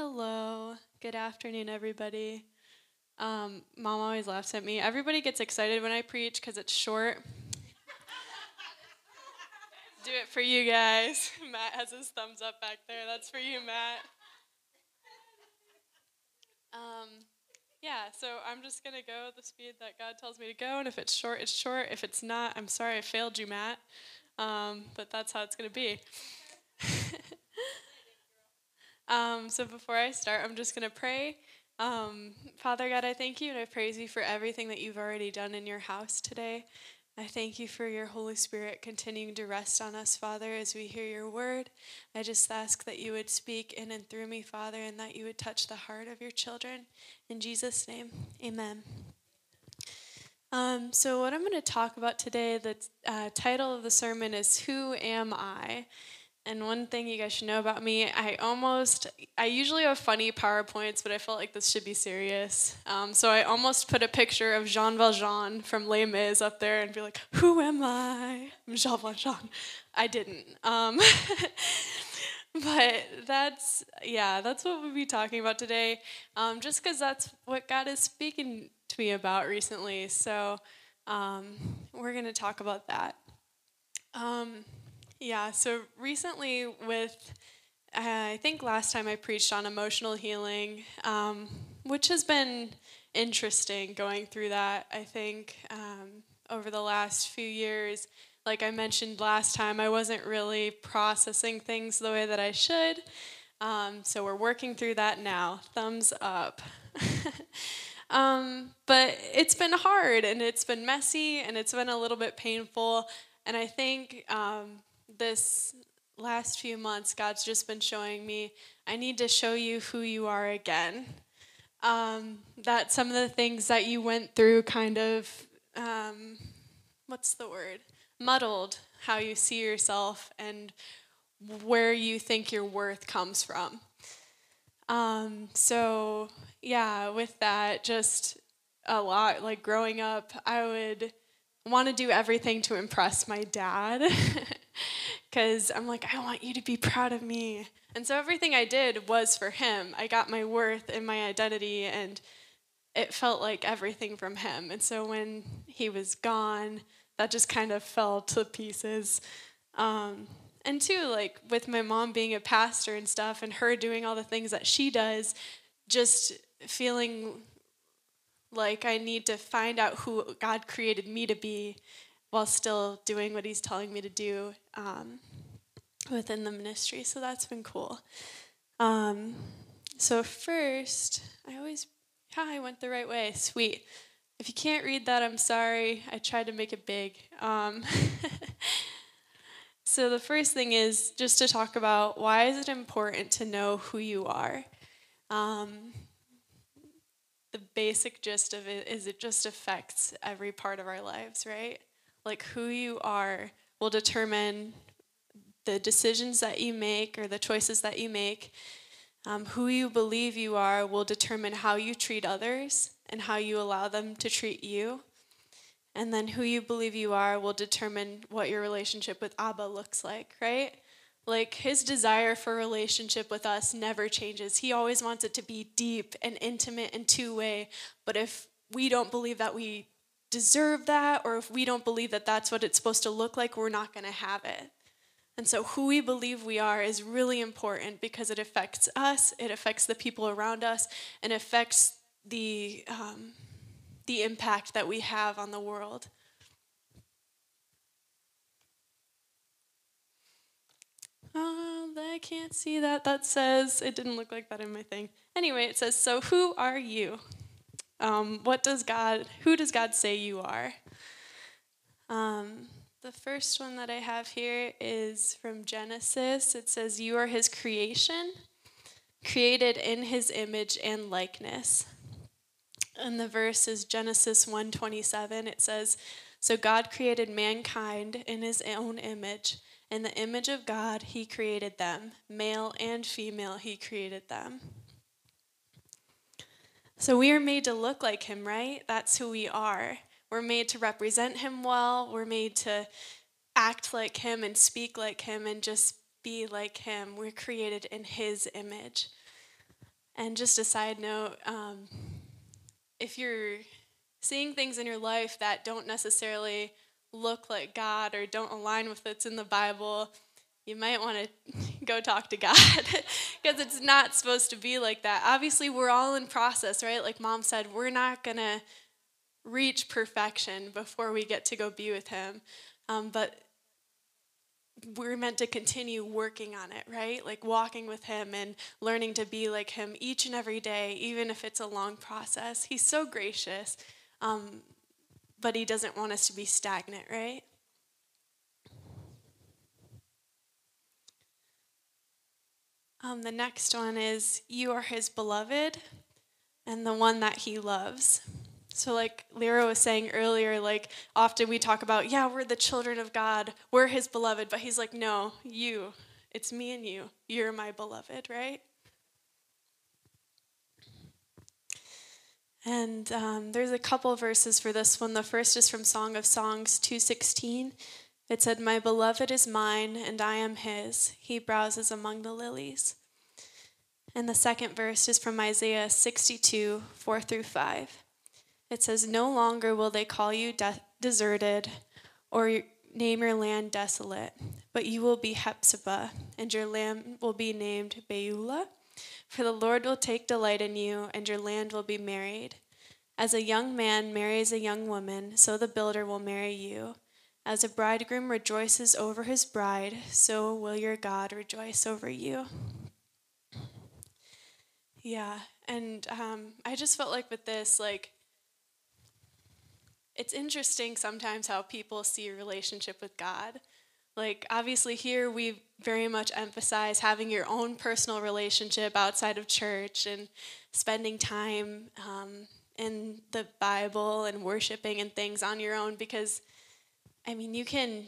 Good afternoon, everybody. Um, Mom always laughs at me. Everybody gets excited when I preach because it's short. Do it for you guys. Matt has his thumbs up back there. That's for you, Matt. Um, yeah, so I'm just going to go the speed that God tells me to go, and if it's short, it's short. If it's not, I'm sorry I failed you, Matt. Um, but that's how it's going to be. Um, so before I start, I'm just going to pray. Um, Father God, I thank you and I praise you for everything that you've already done in your house today. I thank you for your Holy Spirit continuing to rest on us, Father, as we hear your word. I just ask that you would speak in and through me, Father, and that you would touch the heart of your children. In Jesus' name, amen. Um, so, what I'm going to talk about today, the uh, title of the sermon is Who Am I? And one thing you guys should know about me, I almost, I usually have funny PowerPoints, but I felt like this should be serious. Um, so I almost put a picture of Jean Valjean from Les Mis up there and be like, who am I? I'm Jean Valjean. I didn't. Um, but that's, yeah, that's what we'll be talking about today, um, just because that's what God is speaking to me about recently. So um, we're going to talk about that. Yeah, so recently, with uh, I think last time I preached on emotional healing, um, which has been interesting going through that. I think um, over the last few years, like I mentioned last time, I wasn't really processing things the way that I should. Um, so we're working through that now. Thumbs up. um, but it's been hard and it's been messy and it's been a little bit painful. And I think um, this last few months, God's just been showing me, I need to show you who you are again. Um, that some of the things that you went through kind of, um, what's the word? Muddled how you see yourself and where you think your worth comes from. Um, so, yeah, with that, just a lot. Like growing up, I would want to do everything to impress my dad. because I'm like, I want you to be proud of me. And so everything I did was for him. I got my worth and my identity, and it felt like everything from him. And so when he was gone, that just kind of fell to pieces. Um, and two, like with my mom being a pastor and stuff, and her doing all the things that she does, just feeling like I need to find out who God created me to be while still doing what he's telling me to do um, within the ministry. So that's been cool. Um, so first, I always, yeah, I went the right way. Sweet. If you can't read that, I'm sorry. I tried to make it big. Um, so the first thing is just to talk about why is it important to know who you are. Um, the basic gist of it is it just affects every part of our lives, right? Like who you are will determine the decisions that you make or the choices that you make. Um, who you believe you are will determine how you treat others and how you allow them to treat you. And then who you believe you are will determine what your relationship with Abba looks like, right? Like his desire for relationship with us never changes. He always wants it to be deep and intimate and two way. But if we don't believe that we deserve that or if we don't believe that that's what it's supposed to look like, we're not going to have it. And so, who we believe we are is really important because it affects us, it affects the people around us, and affects the, um, the impact that we have on the world. Oh, I can't see that. That says, it didn't look like that in my thing. Anyway, it says, So who are you? Um, what does God, who does God say you are? Um, the first one that I have here is from Genesis. It says, You are his creation. created in his image and likeness. And the verse is Genesis 1:27. It says, "So God created mankind in his own image. In the image of God he created them, male and female he created them." So we are made to look like him, right? That's who we are. We're made to represent him well. We're made to act like him and speak like him and just be like him. We're created in his image. And just a side note um, if you're seeing things in your life that don't necessarily look like God or don't align with what's in the Bible, you might want to go talk to God because it's not supposed to be like that. Obviously, we're all in process, right? Like mom said, we're not going to reach perfection before we get to go be with Him. Um, but we're meant to continue working on it, right? Like walking with Him and learning to be like Him each and every day, even if it's a long process. He's so gracious, um, but He doesn't want us to be stagnant, right? Um, the next one is You are His beloved and the one that He loves. So, like Lyra was saying earlier, like often we talk about, yeah, we're the children of God, we're His beloved, but He's like, no, you, it's me and you, you're my beloved, right? And um, there's a couple verses for this one. The first is from Song of Songs 2:16. It said, "My beloved is mine, and I am his. He browses among the lilies." And the second verse is from Isaiah 62, 4 through 5. It says, No longer will they call you de- deserted or name your land desolate, but you will be Hephzibah, and your land will be named Beulah. For the Lord will take delight in you, and your land will be married. As a young man marries a young woman, so the builder will marry you. As a bridegroom rejoices over his bride, so will your God rejoice over you. Yeah, and um, I just felt like with this, like, it's interesting sometimes how people see a relationship with God. Like, obviously, here we very much emphasize having your own personal relationship outside of church and spending time um, in the Bible and worshiping and things on your own because, I mean, you can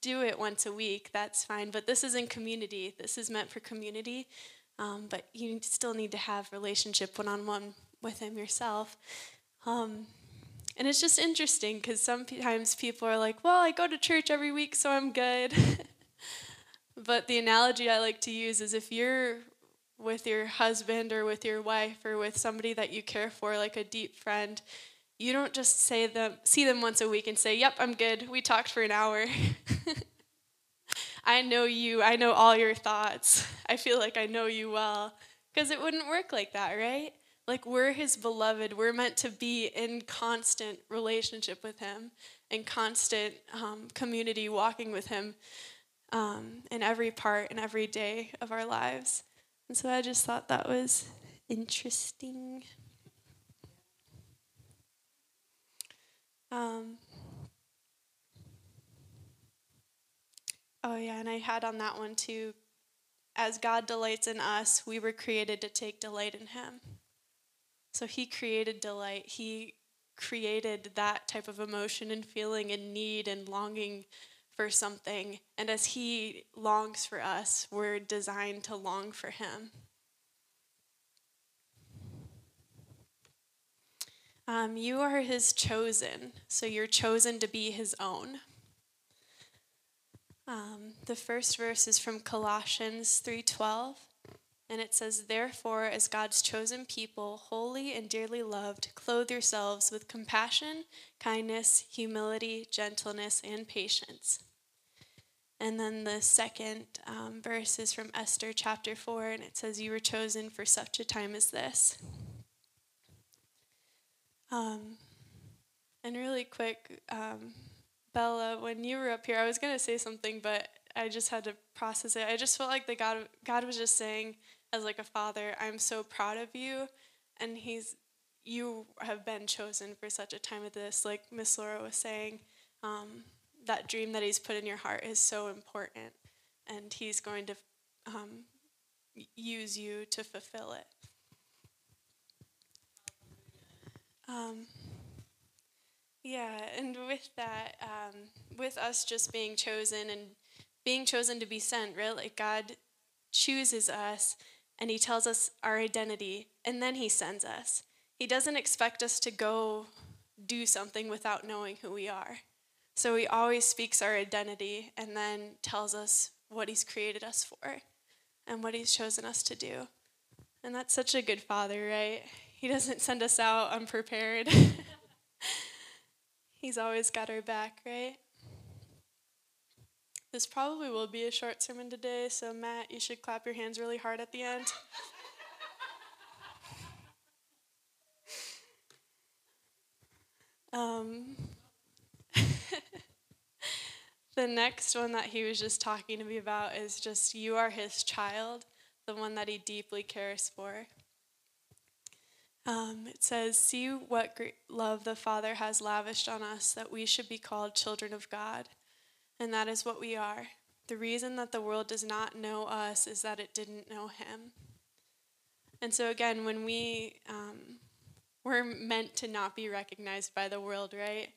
do it once a week, that's fine, but this is in community. This is meant for community, um, but you still need to have relationship one on one with Him yourself. Um, and it's just interesting because sometimes people are like, well, I go to church every week, so I'm good. but the analogy I like to use is if you're with your husband or with your wife or with somebody that you care for, like a deep friend, you don't just say them, see them once a week and say, yep, I'm good. We talked for an hour. I know you. I know all your thoughts. I feel like I know you well. Because it wouldn't work like that, right? Like we're his beloved. We're meant to be in constant relationship with him, in constant um, community, walking with him um, in every part and every day of our lives. And so I just thought that was interesting. Um, oh, yeah, and I had on that one too. As God delights in us, we were created to take delight in Him. So he created delight. He created that type of emotion and feeling and need and longing for something. And as he longs for us, we're designed to long for him. Um, you are his chosen, so you're chosen to be his own. Um, the first verse is from Colossians 3:12. And it says, Therefore, as God's chosen people, holy and dearly loved, clothe yourselves with compassion, kindness, humility, gentleness, and patience. And then the second um, verse is from Esther chapter 4, and it says, You were chosen for such a time as this. Um, and really quick, um, Bella, when you were up here, I was going to say something, but I just had to process it. I just felt like the God, God was just saying, as like a father, I'm so proud of you, and he's you have been chosen for such a time as this. Like Miss Laura was saying, um, that dream that he's put in your heart is so important, and he's going to um, use you to fulfill it. Um, yeah, and with that, um, with us just being chosen and being chosen to be sent? Like God chooses us and He tells us our identity, and then He sends us. He doesn't expect us to go do something without knowing who we are. So He always speaks our identity and then tells us what He's created us for and what He's chosen us to do. And that's such a good father, right? He doesn't send us out unprepared. He's always got our back, right? This probably will be a short sermon today, so Matt, you should clap your hands really hard at the end. um, the next one that he was just talking to me about is just you are his child, the one that he deeply cares for. Um, it says, See what great love the Father has lavished on us that we should be called children of God and that is what we are. The reason that the world does not know us is that it didn't know him. And so, again, when we, um, we're meant to not be recognized by the world, right?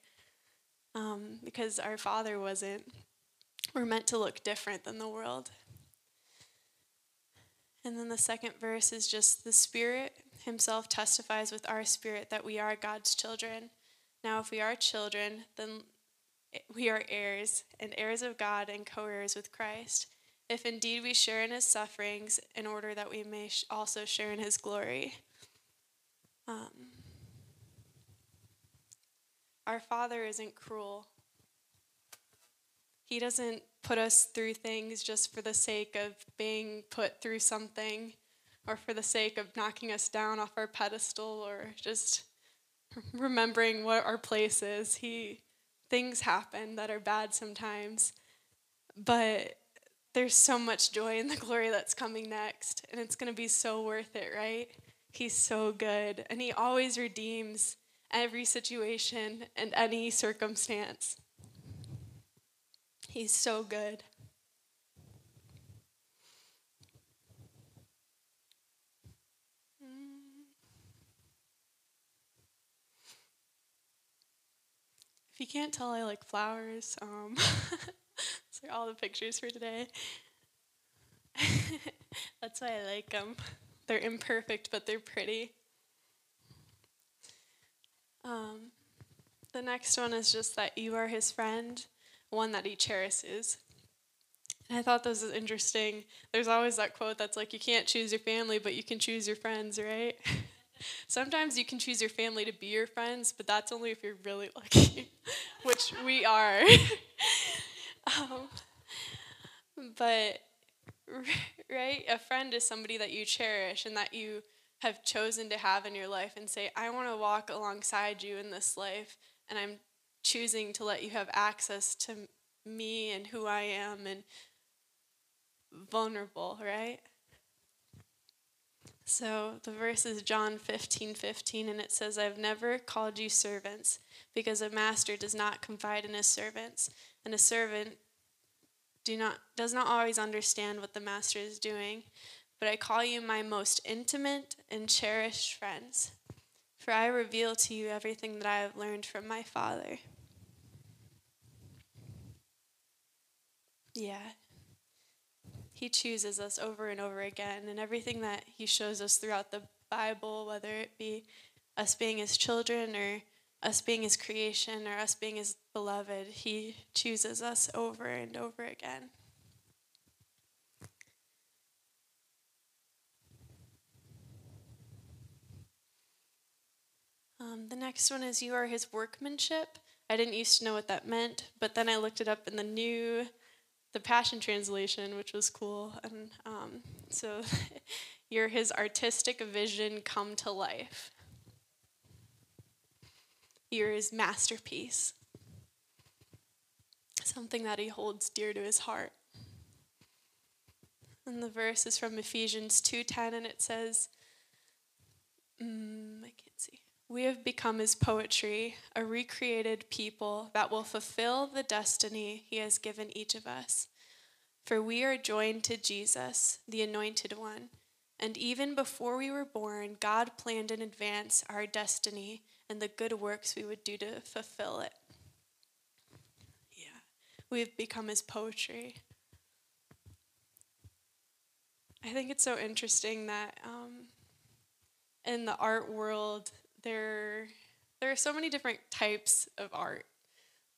Um, because our Father wasn't. We're meant to look different than the world. And then the second verse is just the Spirit Himself testifies with our spirit that we are God's children. Now, if we are children, then we are heirs, and heirs of God and co heirs with Christ, if indeed we share in his sufferings, in order that we may also share in his glory. Um, our Father isn't cruel. He doesn't put us through things just for the sake of being put through something or for the sake of knocking us down off our pedestal or just remembering what our place is. He things happen that are bad sometimes, but there's so much joy in the glory that's coming next, and it's going to be so worth it, right? He's so good, and He always redeems every situation and any circumstance. He's so good. If you can't tell, I like flowers. Um, so all the pictures for today. That's why I like them. They're imperfect, but they're pretty. Um, the next one is just that you are his friend, one that he cherishes. And I thought this was interesting. There's always that quote that's like, you can't choose your family, but you can choose your friends, right? Sometimes you can choose your family to be your friends, but that's only if you're really lucky, which we are. um, but, right, a friend is somebody that you cherish and that you have chosen to have in your life and say, I want to walk alongside you in this life, and I'm choosing to let you have access to me and who I am and vulnerable, right? So the verse is John 15, 15, and it says, I've never called you servants, because a master does not confide in his servants, and a servant do not, does not always understand what the master is doing. But I call you my most intimate and cherished friends, for I reveal to you everything that I have learned from my Father. Yeah, he chooses us over and over again. And everything that He shows us throughout the Bible, whether it be us being His children or us being His creation or us being His beloved, He chooses us over and over again. Um, the next one is You are His workmanship. I didn't used to know what that meant, but then I looked it up in the New the Passion Translation, which was cool. And um, so you're his artistic vision come to life. You're his masterpiece, something that he holds dear to his heart. And the verse is from Ephesians 2:10 and it says mm. We have become his poetry, a recreated people that will fulfill the destiny he has given each of us. For we are joined to Jesus, the Anointed One. And even before we were born, God planned in advance our destiny and the good works we would do to fulfill it. Yeah, we've become his poetry. I think it's so interesting that um, in the art world, there, there are so many different types of art.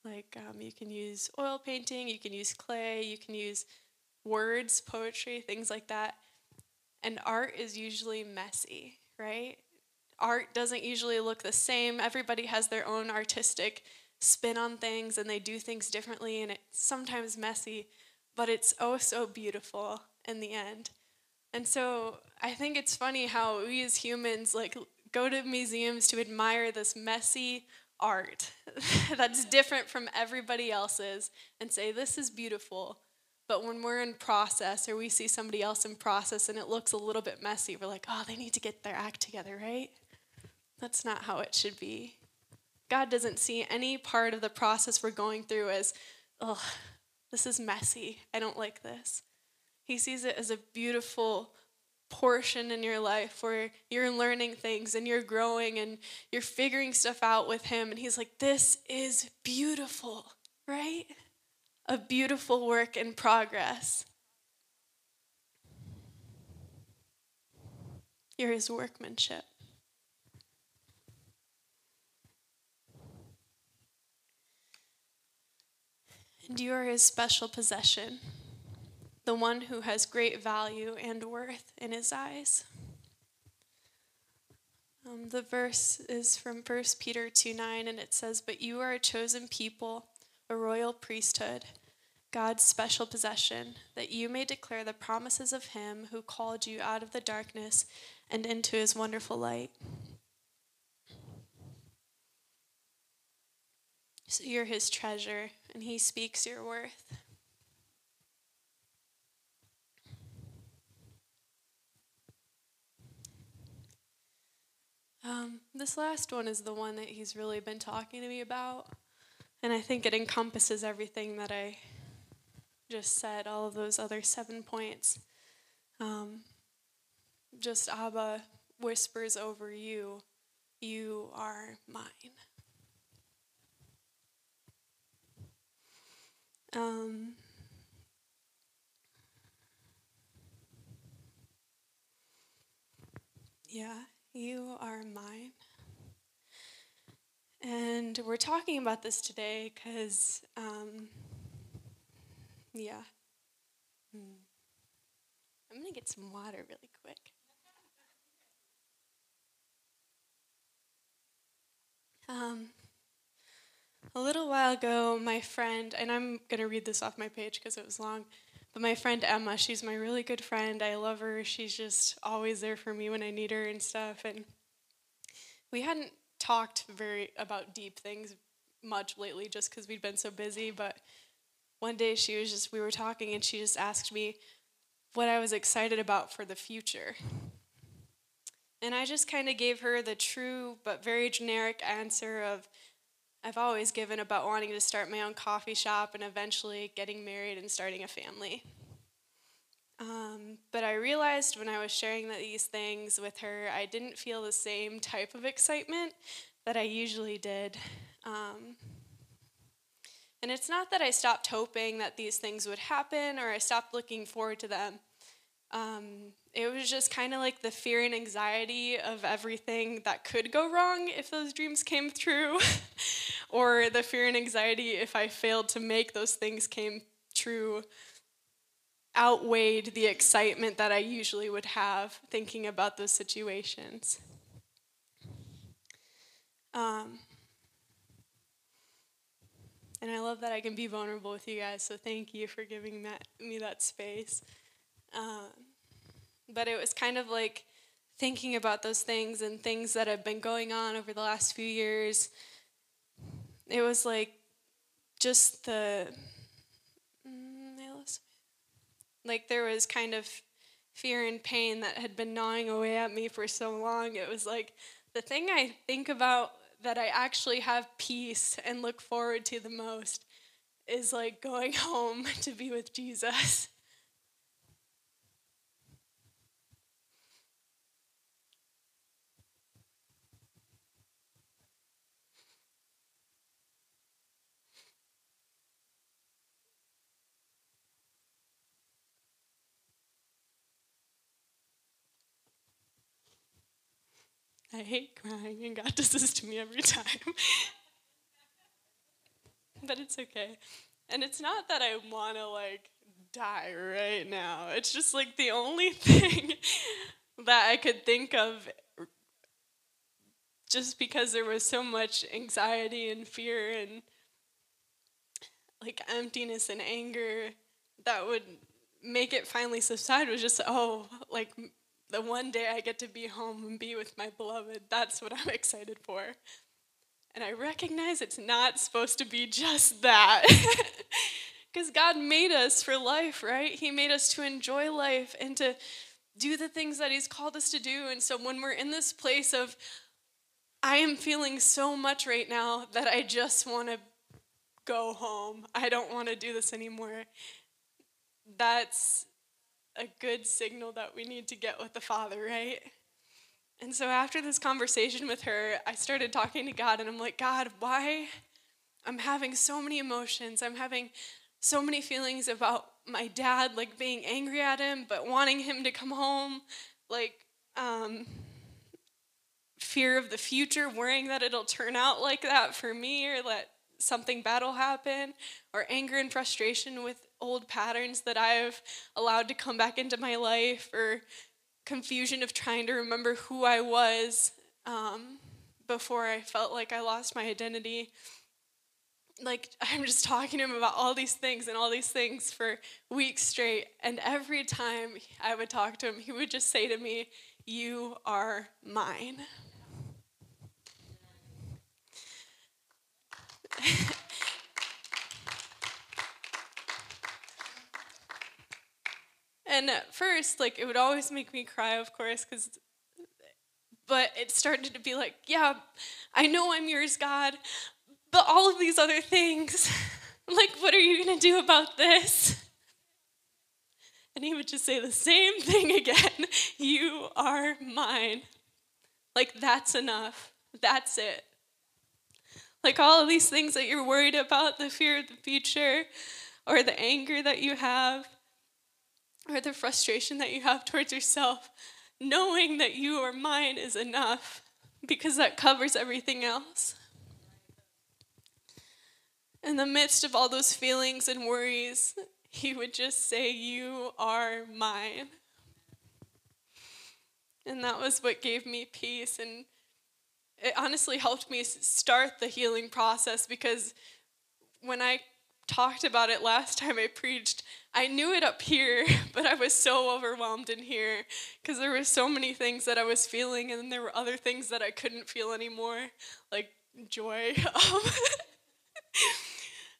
Like um, you can use oil painting, you can use clay, you can use words, poetry, things like that. And art is usually messy, right? Art doesn't usually look the same. Everybody has their own artistic spin on things and they do things differently, and it's sometimes messy, but it's oh so beautiful in the end. And so I think it's funny how we as humans like go to museums to admire this messy art that's different from everybody else's and say, This is beautiful. But when we're in process or we see somebody else in process and it looks a little bit messy, we're like, Oh, they need to get their act together, right? That's not how it should be. God doesn't see any part of the process we're going through as, Oh, this is messy. I don't like this. He sees it as a beautiful portion in your life where you're learning things and you're growing and you're figuring stuff out with Him. And He's like, This is beautiful, right? A beautiful work in progress. You're His workmanship. And you are His special possession the one who has great value and worth in his eyes. Um, the verse is from 1 Peter 2 9, and it says, But you are a chosen people, a royal priesthood, God's special possession, that you may declare the promises of him who called you out of the darkness and into his wonderful light. So you're his treasure, and he speaks your worth. Um, this last one is the one that he's really been talking to me about. And I think it encompasses everything that I just said, all of those other seven points. Um, just Abba whispers over you, You are mine. Um, yeah, you are mine. And we're talking about this today because, um, yeah. Hmm. I'm going to get some water really quick. Um, a little while ago, my friend, and I'm going to read this off my page because it was long. But my friend Emma, she's my really good friend. I love her. She's just always there for me when I need her and stuff. And we hadn't talked very about deep things much lately just because we'd been so busy. But one day she was just, we were talking and she just asked me what I was excited about for the future. And I just kind of gave her the true but very generic answer of I've always given about wanting to start my own coffee shop and eventually getting married and starting a family. Um, but I realized when I was sharing these things with her, I didn't feel the same type of excitement that I usually did. Um, and it's not that I stopped hoping that these things would happen or I stopped looking forward to them. Um, it was just kind of like the fear and anxiety of everything that could go wrong if those dreams came true, or the fear and anxiety if I failed to make those things came true outweighed the excitement that I usually would have thinking about those situations. Um, and I love that I can be vulnerable with you guys, so thank you for giving that, me that space. Um, but it was kind of like thinking about those things and things that have been going on over the last few years. It was like just the mm, like there was kind of fear and pain that had been gnawing away at me for so long. It was like the thing I think about that I actually have peace and look forward to the most is like going home to be with Jesus. I hate crying, and God does this to me every time. but it's okay. And it's not that I want to like die right now. It's just like the only thing that I could think of just because there was so much anxiety and fear and like emptiness and anger that would make it finally subside was just oh like the one day I get to be home and be with my beloved that's what I'm excited for and I recognize it's not supposed to be just that because God made us for life right he made us to enjoy life and to do the things that he's called us to do and so when we're in this place of I am feeling so much right now that I just want to go home. I don't want to do this anymore. That's a good signal that we need to get with the Father, right? And so after this conversation with her, I started talking to God and I'm like, God, why? I'm having so many emotions. I'm having so many feelings about my dad, like being angry at him, but wanting him to come home, like um, fear of the future, worrying that it'll turn out like that for me or that something bad will happen, or anger and frustration with old patterns that I've allowed to come back into my life, or confusion of trying to remember who I was um, before I felt like I lost my identity. Like, I'm just talking to him about all these things and all these things for weeks straight. And every time I would talk to him, he would just say to me, You are mine. and at first, like, it would always make me cry, of course, because, but it started to be like, yeah, I know I'm yours, God, but all of these other things, like, what are you going to do about this? And he would just say the same thing again You are mine. Like, that's enough. That's it. Like all of these things that you're worried about the fear of the future, or the anger that you have, or the frustration that you have towards yourself, knowing that you are mine is enough because that covers everything else. In the midst of all those feelings and worries, he would just say, You are mine. And that was what gave me peace and it honestly helped me start the healing process because when I talked about it last time I preached, I knew it up here, but I was so overwhelmed in here because there were so many things that I was feeling, and there were other things that I couldn't feel anymore, like joy.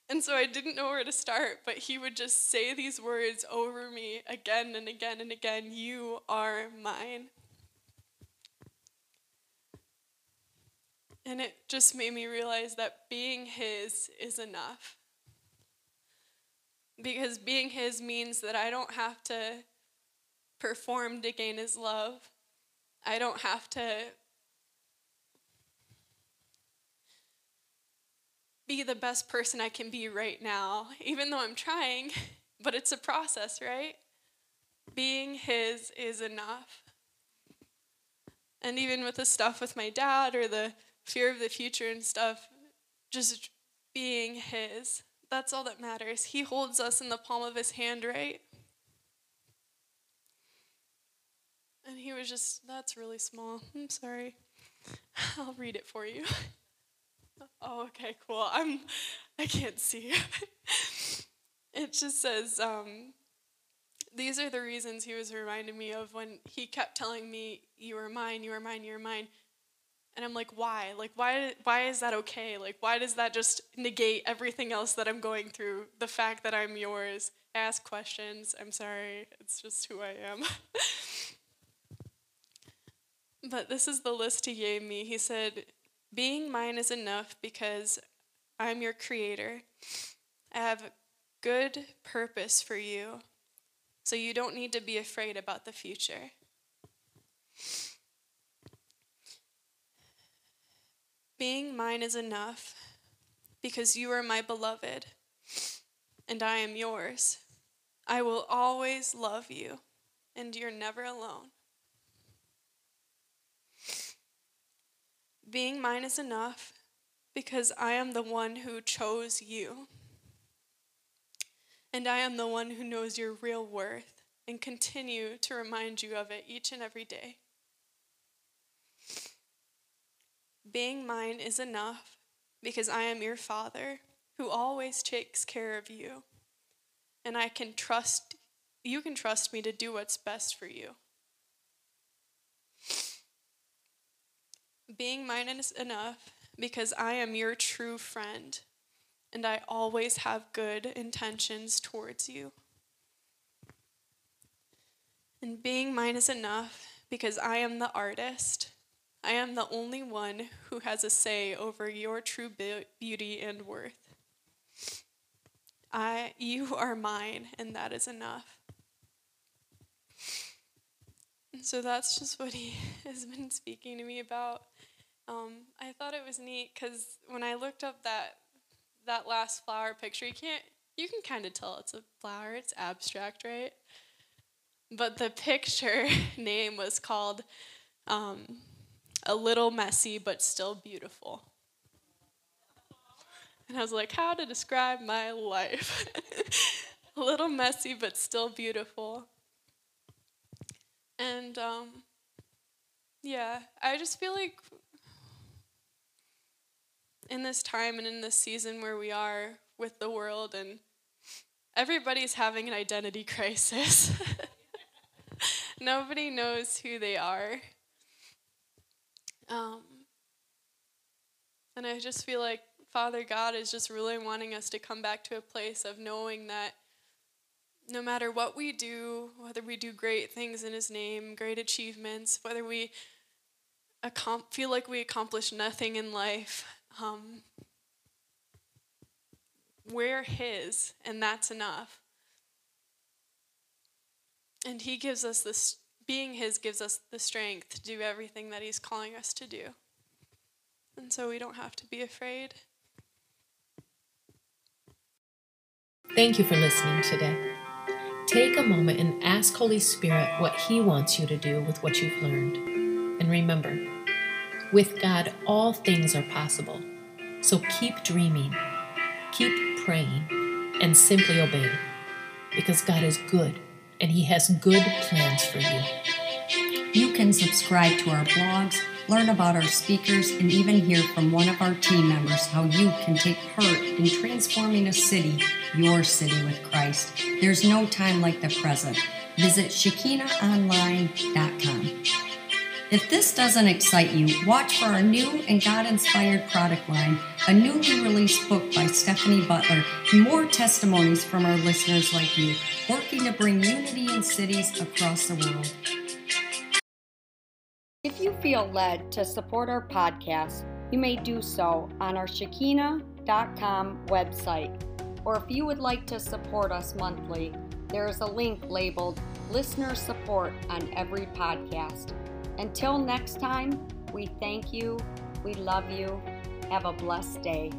and so I didn't know where to start, but he would just say these words over me again and again and again You are mine. And it just made me realize that being His is enough. Because being His means that I don't have to perform to gain His love. I don't have to be the best person I can be right now, even though I'm trying, but it's a process, right? Being His is enough. And even with the stuff with my dad or the fear of the future and stuff, just being His. That's all that matters. He holds us in the palm of His hand, right? And he was just, that's really small. I'm sorry. I'll read it for you. oh, okay, cool. I'm, I can't see. it just says, um, these are the reasons he was reminding me of when he kept telling me, You are mine, you are mine, you are mine. And I'm like, why? Like, why, why is that okay? Like, why does that just negate everything else that I'm going through? The fact that I'm yours. Ask questions. I'm sorry. It's just who I am. but this is the list he gave me. He said, Being mine is enough because I'm your creator. I have a good purpose for you, so you don't need to be afraid about the future. Being mine is enough because you are my beloved and I am yours. I will always love you and you're never alone. Being mine is enough because I am the one who chose you. And I am the one who knows your real worth and continue to remind you of it each and every day. Being mine is enough because I am your father who always takes care of you. And I can trust, you can trust me to do what's best for you. Being mine is enough because I am your true friend and I always have good intentions towards you. And being mine is enough because I am the artist. I am the only one who has a say over your true beauty and worth. I, you are mine, and that is enough. And so that's just what he has been speaking to me about. Um, I thought it was neat because when I looked up that that last flower picture, you can't you can kind of tell it's a flower. It's abstract, right? But the picture name was called um, "A Little Messy but Still Beautiful." And I was like, how to describe my life? a little messy but still beautiful. And um, yeah, I just feel like in this time and in this season where we are with the world and everybody's having an identity crisis. Nobody knows who they are. Um, and I just feel like Father God is just really wanting us to come back to a place of knowing that no matter what we do, whether we do great things in His name, great achievements, whether we feel like we accomplish nothing in life, um, we're His, and that's enough. And He gives us this, being His gives us the strength to do everything that He's calling us to do. And so we don't have to be afraid. Thank you for listening today. Take a moment and ask Holy Spirit what He wants you to do with what you've learned. And remember, with God, all things are possible. So keep dreaming, keep praying, and simply obey. Because God is good and He has good plans for you. You can subscribe to our blogs, learn about our speakers, and even hear from one of our team members how you can take part in transforming a city, your city with Christ. There's no time like the present. Visit ShekinahOnline.com. If this doesn't excite you, watch for our new and God inspired product line, a newly released book by Stephanie Butler, more testimonies from our listeners like you, working to bring unity in cities across the world. If you feel led to support our podcast, you may do so on our Shekinah.com website. Or if you would like to support us monthly, there is a link labeled Listener Support on every podcast. Until next time, we thank you, we love you, have a blessed day.